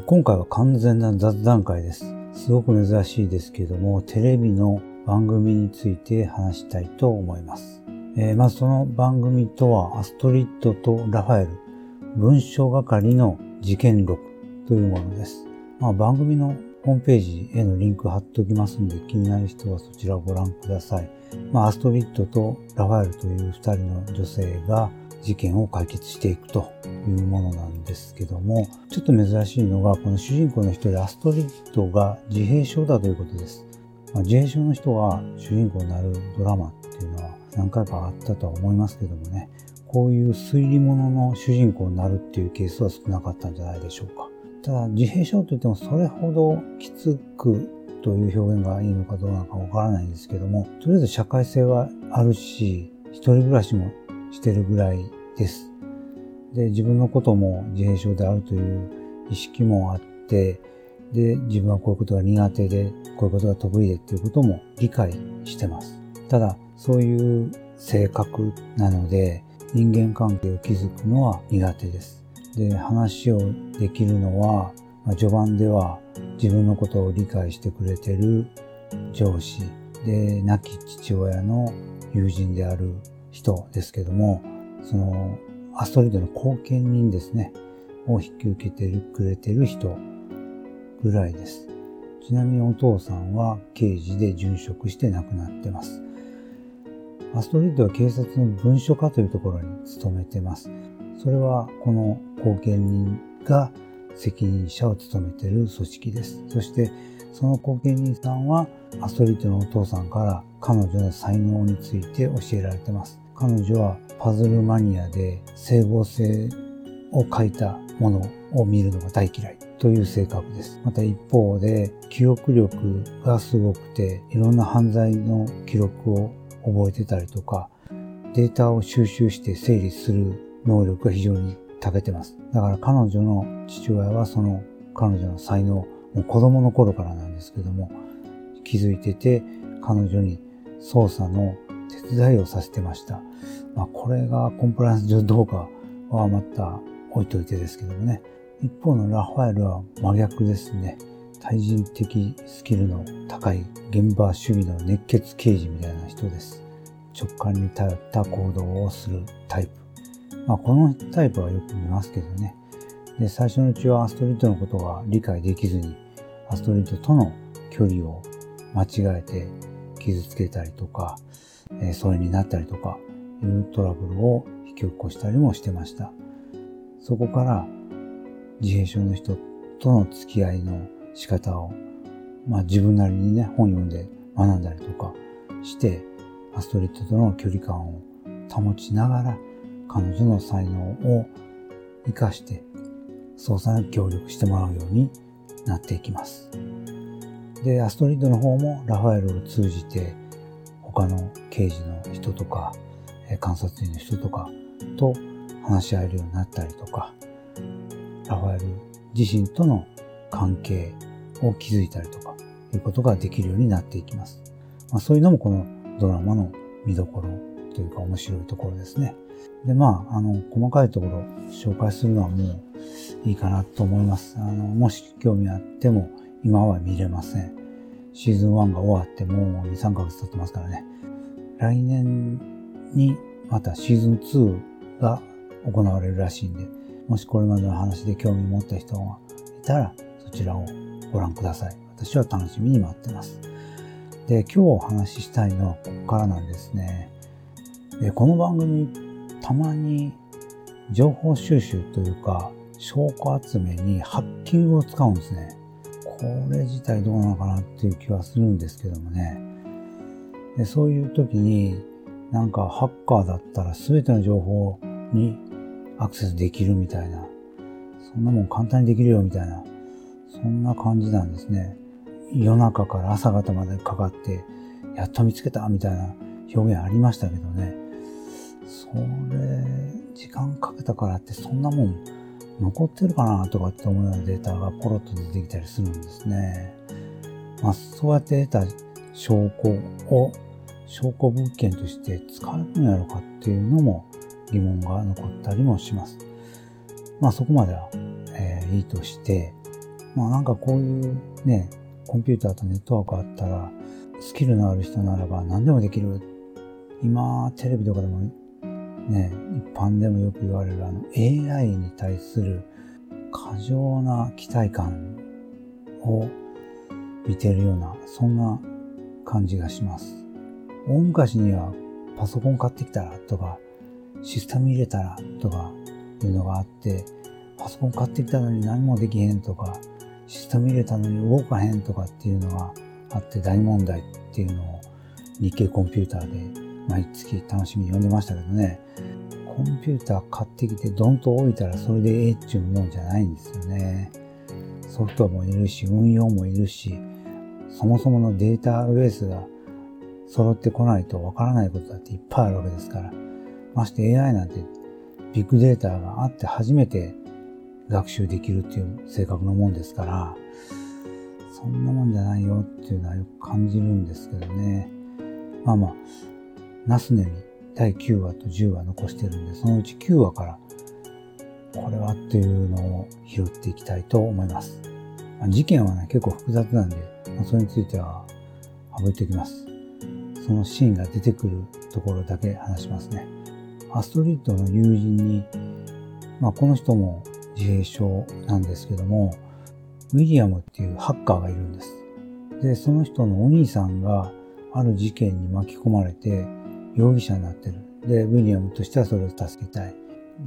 今回は完全な雑談会です。すごく珍しいですけども、テレビの番組について話したいと思います。えー、まずその番組とは、アストリッドとラファエル、文章係の事件録というものです。まあ、番組のホームページへのリンク貼っておきますので、気になる人はそちらをご覧ください。まあ、アストリッドとラファエルという二人の女性が事件を解決していくというものなんですけども、ちょっと珍しいのが、この主人公の一人、アストリッドが自閉症だということです。まあ、自閉症の人が主人公になるドラマっていうのは何回かあったとは思いますけどもね、こういう推理物の主人公になるっていうケースは少なかったんじゃないでしょうか。ただ、自閉症といってもそれほどきつくという表現がいいのかどうなのかわからないんですけども、とりあえず社会性はあるし、一人暮らしもしてるぐらいです。で、自分のことも自閉症であるという意識もあって、で、自分はこういうことが苦手で、こういうことが得意でっていうことも理解してます。ただ、そういう性格なので、人間関係を築くのは苦手です。で、話をできるのは、まあ、序盤では自分のことを理解してくれてる上司で、亡き父親の友人である人ですけども、そのアストリードの後見人ですね、を引き受けてくれてる人ぐらいです。ちなみにお父さんは刑事で殉職して亡くなってます。アストリッドは警察の文書課というところに勤めてます。それはこの後見人が責任者を務めてる組織です。そしてその後見人さんはアストリッドのお父さんから彼女の才能について教えられてます。彼女はパズルマニアで整合性を書いたものを見るのが大嫌いという性格です。また一方で記憶力がすごくていろんな犯罪の記録を覚えてたりとかデータを収集して整理する能力が非常に長けてます。だから彼女の父親はその彼女の才能、もう子供の頃からなんですけども気づいてて彼女に捜査の手伝いをさせてました。まあ、これがコンプライアンス上どうかはまた置いといてですけどもね。一方のラファエルは真逆ですね。対人的スキルの高い現場主義の熱血刑事みたいな人です。直感に頼った行動をするタイプ。まあ、このタイプはよく見ますけどね。で、最初のうちはアストリッドのことが理解できずに、アストリッドとの距離を間違えて傷つけたりとか、えー、疎遠になったりとかいうトラブルを引き起こしたりもしてました。そこから自閉症の人との付き合いの仕方を、まあ自分なりにね、本読んで学んだりとかして、アストリッドとの距離感を保ちながら、彼女の才能を活かして、捜査に協力してもらうようになっていきます。で、アストリッドの方もラファエルを通じて他の刑事の人とか、え観察員の人とかと話し合えるようになったりとか、ラファエル自身との関係を築いたりとか、いうことができるようになっていきます。まあ、そういうのもこのドラマの見どころというか面白いところですね。で、まあ、あの、細かいところ紹介するのはもういいかなと思います。あの、もし興味あっても今は見れません。シーズン1が終わってもう2、3ヶ月経ってますからね。来年にまたシーズン2が行われるらしいんで、もしこれまでの話で興味持った人がいたら、そちらをご覧ください。私は楽しみに待ってます。で、今日お話ししたいのはここからなんですね。でこの番組、たまに情報収集というか、証拠集めにハッキングを使うんですね。これ自体どうなのかなっていう気はするんですけどもね。でそういう時に、なんかハッカーだったら全ての情報にアクセスできるみたいな、そんなもん簡単にできるよみたいな、そんな感じなんですね。夜中から朝方までかかって、やっと見つけたみたいな表現ありましたけどね。それ、時間かけたからってそんなもん残ってるかなとかって思うようなデータがポロッと出てきたりするんですね。まあ、そうやって得た証拠を証拠物件として使えるんやろかっていうのも疑問が残ったりもします。まあそこまでは、えー、いいとして、まあなんかこういうね、コンピューターとネットワークあったら、スキルのある人ならば何でもできる。今、テレビとかでもね、一般でもよく言われるあの AI に対する過剰な期待感を見てるような、そんな感じがします。大昔にはパソコン買ってきたらとか、システム入れたらとかいうのがあって、パソコン買ってきたのに何もできへんとか、システム入れたのに動かへんとかっていうのがあって大問題っていうのを日経コンピューターで毎月楽しみに読んでましたけどね。コンピューター買ってきてドンと置いたらそれでええっちゅうもんじゃないんですよね。ソフトもいるし、運用もいるし、そもそものデータベースが揃ってこないとわからないことだっていっぱいあるわけですから。まして AI なんてビッグデータがあって初めて学習できるっていう性格のもんですから、そんなもんじゃないよっていうのはよく感じるんですけどね。まあまあ、ナスネに第9話と10話残してるんで、そのうち9話からこれはっていうのを拾っていきたいと思います。事件はね、結構複雑なんで、それについては省いておきます。そのシーンが出てくるところだけ話しますね。アストリッドの友人に、まあ、この人も自閉症なんですけども、ウィリアムっていうハッカーがいるんです。で、その人のお兄さんがある事件に巻き込まれて容疑者になってる。で、ウィリアムとしてはそれを助けたい。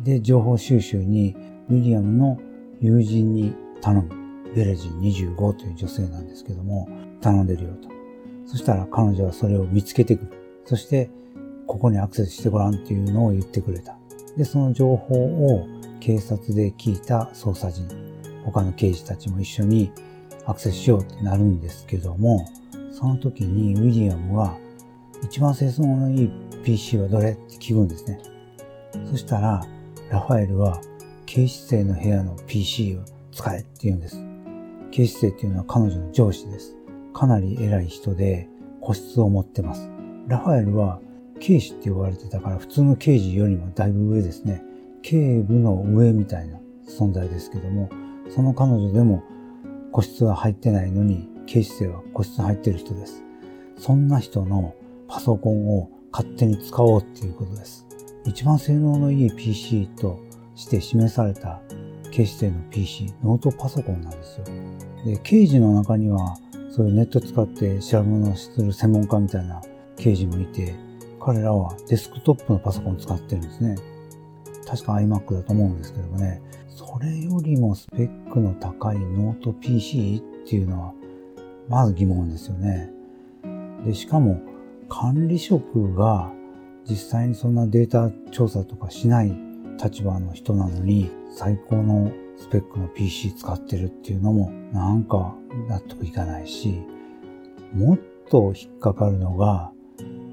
で、情報収集にウィリアムの友人に頼む。ベレジン25という女性なんですけども、頼んでるよと。そしたら彼女はそれを見つけてくる。そして、ここにアクセスしてごらんっていうのを言ってくれた。で、その情報を警察で聞いた捜査陣、他の刑事たちも一緒にアクセスしようってなるんですけども、その時にウィリアムは一番性能のいい PC はどれって聞くんですね。そしたら、ラファエルは、警視正の部屋の PC を使えって言うんです。警視正っていうのは彼女の上司です。かなり偉い人で、個室を持ってます。ラファエルは、警視って呼ばれてたから、普通の刑事よりもだいぶ上ですね。警部の上みたいな存在ですけども、その彼女でも個室は入ってないのに、警視正は個室入ってる人です。そんな人のパソコンを勝手に使おうっていうことです。一番性能のいい PC として示された警視正の PC、ノートパソコンなんですよ。で、刑事の中には、そういうネット使って調べ物をする専門家みたいな刑事もいて、彼らはデスクトップのパソコン使ってるんですね。確か iMac だと思うんですけどもね、それよりもスペックの高いノート PC っていうのは、まず疑問ですよね。で、しかも、管理職が実際にそんなデータ調査とかしない立場の人なのに最高のスペックの PC 使ってるっていうのもなんか納得いかないし、もっと引っかかるのが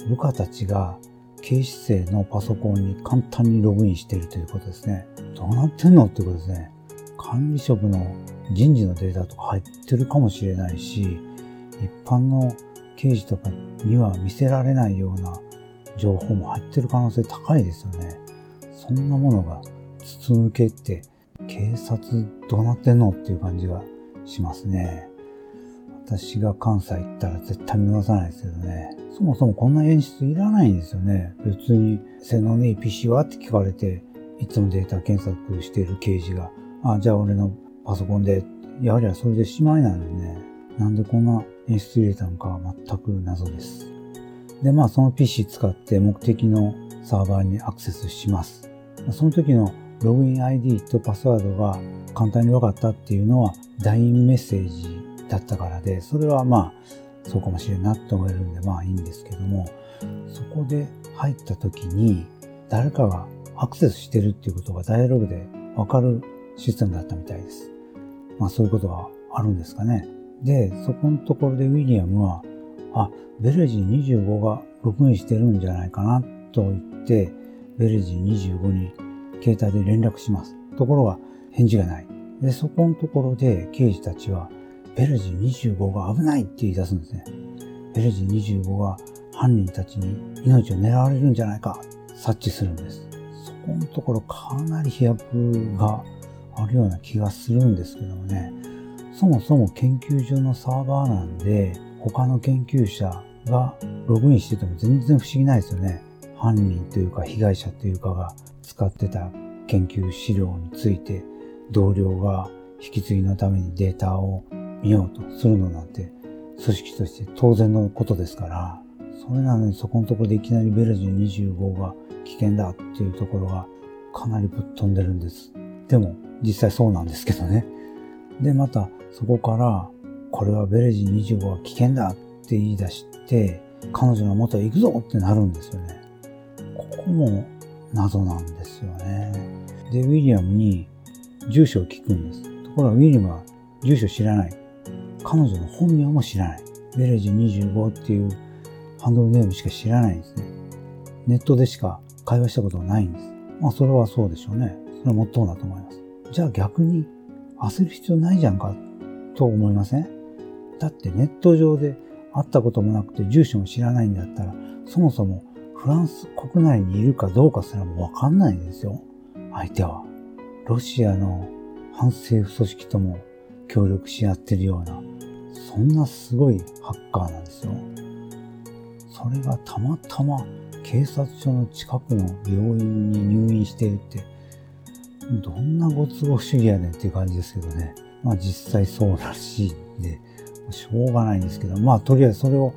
部下たちが警視正のパソコンに簡単にログインしてるということですね。どうなってんのってことですね。管理職の人事のデータとか入ってるかもしれないし、一般の刑事とかには見せられないような情報も入ってる可能性高いですよね。そんなものが筒抜けって警察どうなってんのっていう感じがしますね。私が関西行ったら絶対見逃さないですけどね。そもそもこんな演出いらないんですよね。別に性能のいい PC はって聞かれて、いつもデータ検索している刑事が、あ、じゃあ俺のパソコンで、やはりはそれでしまいなのにね。なんでこんな演出入れたのかは全く謎です。で、まあその PC 使って目的のサーバーにアクセスします。その時のログイン ID とパスワードが簡単に分かったっていうのは LINE メッセージだったからで、それはまあそうかもしれんなって思えるんでまあいいんですけども、そこで入った時に誰かがアクセスしてるっていうことがダイアログで分かるシステムだったみたいです。まあそういうことがあるんですかね。で、そこのところでウィリアムは、あ、ベレジン25がログインしてるんじゃないかなと言って、ベレジン25に携帯で連絡します。ところが返事がない。で、そこのところで刑事たちは、ベレジン25が危ないって言い出すんですね。ベレジン25が犯人たちに命を狙われるんじゃないか、察知するんです。そこのところかなり飛躍があるような気がするんですけどもね。そもそも研究所のサーバーなんで、他の研究者がログインしてても全然不思議ないですよね。犯人というか被害者というかが使ってた研究資料について同僚が引き継ぎのためにデータを見ようとするのなんて組織として当然のことですから、それなのにそこのところでいきなりベルジン25が危険だっていうところがかなりぶっ飛んでるんです。でも実際そうなんですけどね。で、またそこからこれはベルジン25は危険だって言い出して、彼女の元へ行くぞってなるんですよね。ここも謎なんですよね。で、ウィリアムに住所を聞くんです。ところがウィリアムは住所知らない。彼女の本名も知らない。ベレジ25っていうハンドルネームしか知らないんですね。ネットでしか会話したことがないんです。まあそれはそうでしょうね。それはもっともだと思います。じゃあ逆に焦る必要ないじゃんかと思いません？だってネット上で会ったこともなくて住所も知らないんだったらそもそもフランス国内にいるかどうかすらもわかんないんですよ。相手は。ロシアの反政府組織とも協力し合ってるような、そんなすごいハッカーなんですよ。それがたまたま警察署の近くの病院に入院してるって、どんなご都合主義やねんっていう感じですけどね。まあ実際そうらしいんで、しょうがないんですけど、まあとりあえずそれを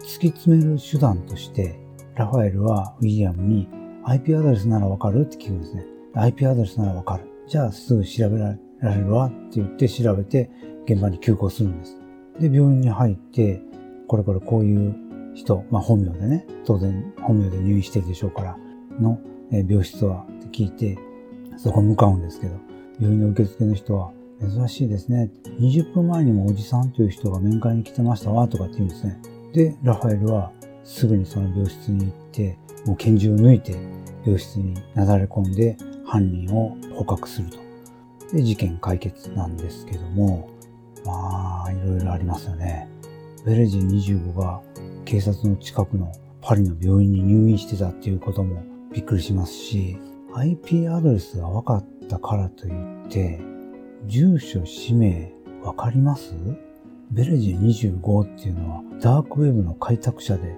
突き詰める手段として、ラファエルはウィリアムに IP アドレスならわかるって聞くんですね。IP アドレスならわかる。じゃあすぐ調べられるわって言って調べて現場に急行するんです。で、病院に入って、これこれこういう人、まあ本名でね、当然本名で入院してるでしょうから、の病室はって聞いて、そこ向かうんですけど、病院の受付の人は、珍しいですね。20分前にもおじさんという人が面会に来てましたわ、とかって言うんですね。で、ラファエルはすぐにその病室に行って、もう拳銃を抜いて病室になだれ込んで犯人を捕獲すると。で、事件解決なんですけども、まあ、いろいろありますよね。ベレジン25が警察の近くのパリの病院に入院してたっていうこともびっくりしますし、IP アドレスが分かったからといって、住所、氏名、わかります？ベレジン25っていうのはダークウェブの開拓者で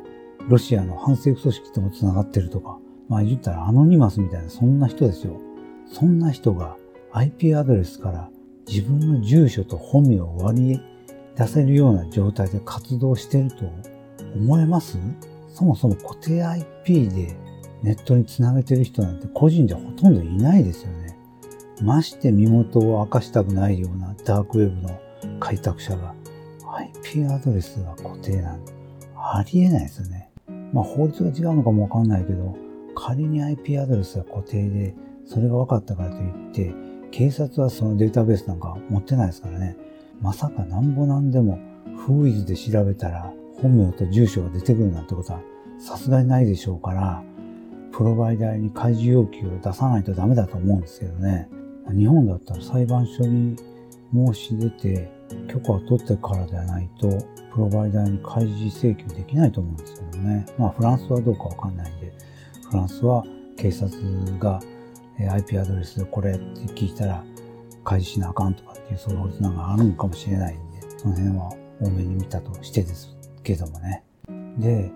ロシアの反政府組織とも繋がってるとか、まあ言ったらアノニマスみたいなそんな人ですよ。そんな人が IP アドレスから自分の住所と本名を割り出せるような状態で活動してると思えます？そもそも固定 IP でネットにつなげてる人なんて個人じゃほとんどいないですよね。まして身元を明かしたくないようなダークウェブの開拓者が IP アドレスが固定なんてありえないですよね。まあ法律が違うのかもわかんないけど、仮に IP アドレスが固定で、それが分かったからといって、警察はそのデータベースなんか持ってないですからね。まさかなんぼなんでも、フーイズで調べたら本名と住所が出てくるなんてことはさすがにないでしょうから、プロバイダーに開示要求を出さないとダメだと思うんですけどね。日本だったら裁判所に申し出て許可を取ってからではないとプロバイダーに開示請求できないと思うんですけどね。まあフランスはどうかわかんないんで、フランスは警察が IP アドレスでこれって聞いたら開示しなあかんとかっていうそういう法律なんかあるのかもしれないんで、その辺は多めに見たとしてですけどもね。で、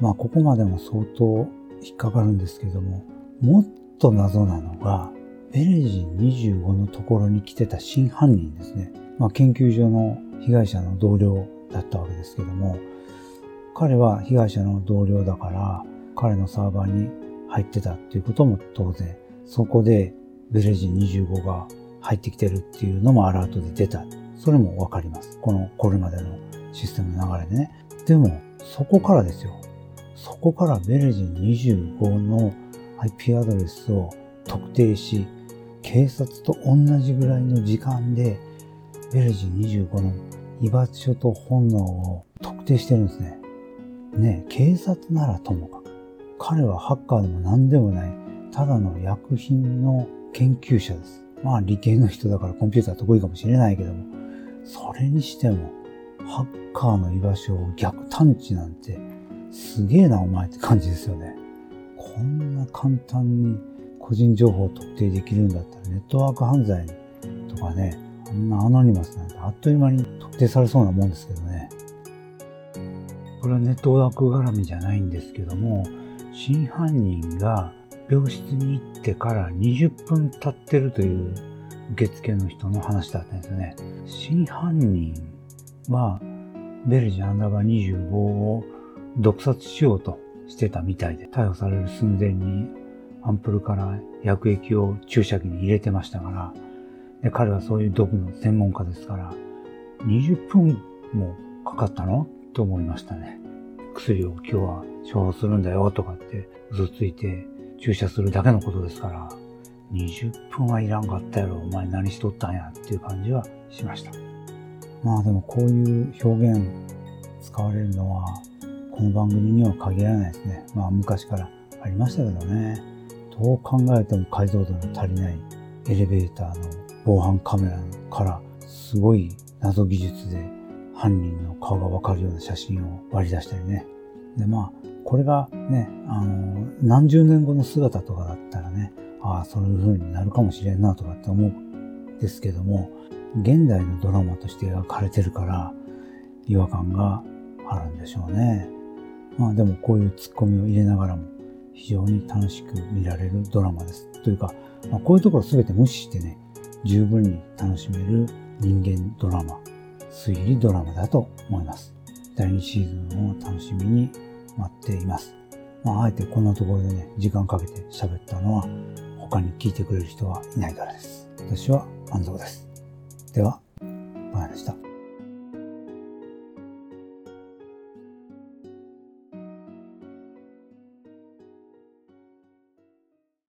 まあここまでも相当引っかかるんですけども、もっと謎なのが、ベレジン25のところに来てた真犯人ですね。まあ研究所の被害者の同僚だったわけですけども、彼は被害者の同僚だから、彼のサーバーに入ってたっていうことも当然、そこでベレジン25が入ってきてるっていうのもアラートで出た。それもわかります。この、これまでのシステムの流れでね。でも、そこからですよ。そこからベレジン25の IP アドレスを特定し、警察と同じぐらいの時間で、ベレジン25の居場所と本能を特定してるんですね。ね警察ならともかく。彼はハッカーでも何でもない、ただの薬品の研究者です。まあ理系の人だからコンピューター得意かもしれないけども、それにしても、ハッカーの居場所を逆探知なんて、すげえなお前って感じですよね。こんな簡単に個人情報を特定できるんだったらネットワーク犯罪とかね、あんなアノニマスなんてあっという間に特定されそうなもんですけどね。これはネットワーク絡みじゃないんですけども、真犯人が病室に行ってから20分経ってるという受付の人の話だったんですね。真犯人はベルジアンダーバー25を毒殺しようとしてたみたいで、逮捕される寸前にアンプルから薬液を注射器に入れてましたから、で彼はそういう毒の専門家ですから、20分もかかったの？と思いましたね。薬を今日は処方するんだよとかって嘘ついて注射するだけのことですから、20分はいらんかったやろ、お前何しとったんやっていう感じはしました。まあでもこういう表現使われるのは、この番組には限らないですね。まあ昔からありましたけどね。どう考えても解像度の足りないエレベーターの防犯カメラからすごい謎技術で犯人の顔がわかるような写真を割り出したりね。で、まあ、これがね、あの、何十年後の姿とかだったらね、ああ、そういう風になるかもしれんなとかって思うんですけども、現代のドラマとして描かれてるから、違和感があるんでしょうね。まあでもこういうツッコミを入れながらも非常に楽しく見られるドラマです。というか、まあ、こういうところ全て無視してね、十分に楽しめる人間ドラマ推理ドラマだと思います。第2シーズンを楽しみに待っています。まあ、あえてこんなところでね、時間かけて喋ったのは、他に聞いてくれる人はいないからです。私は満足です。では、バイでした。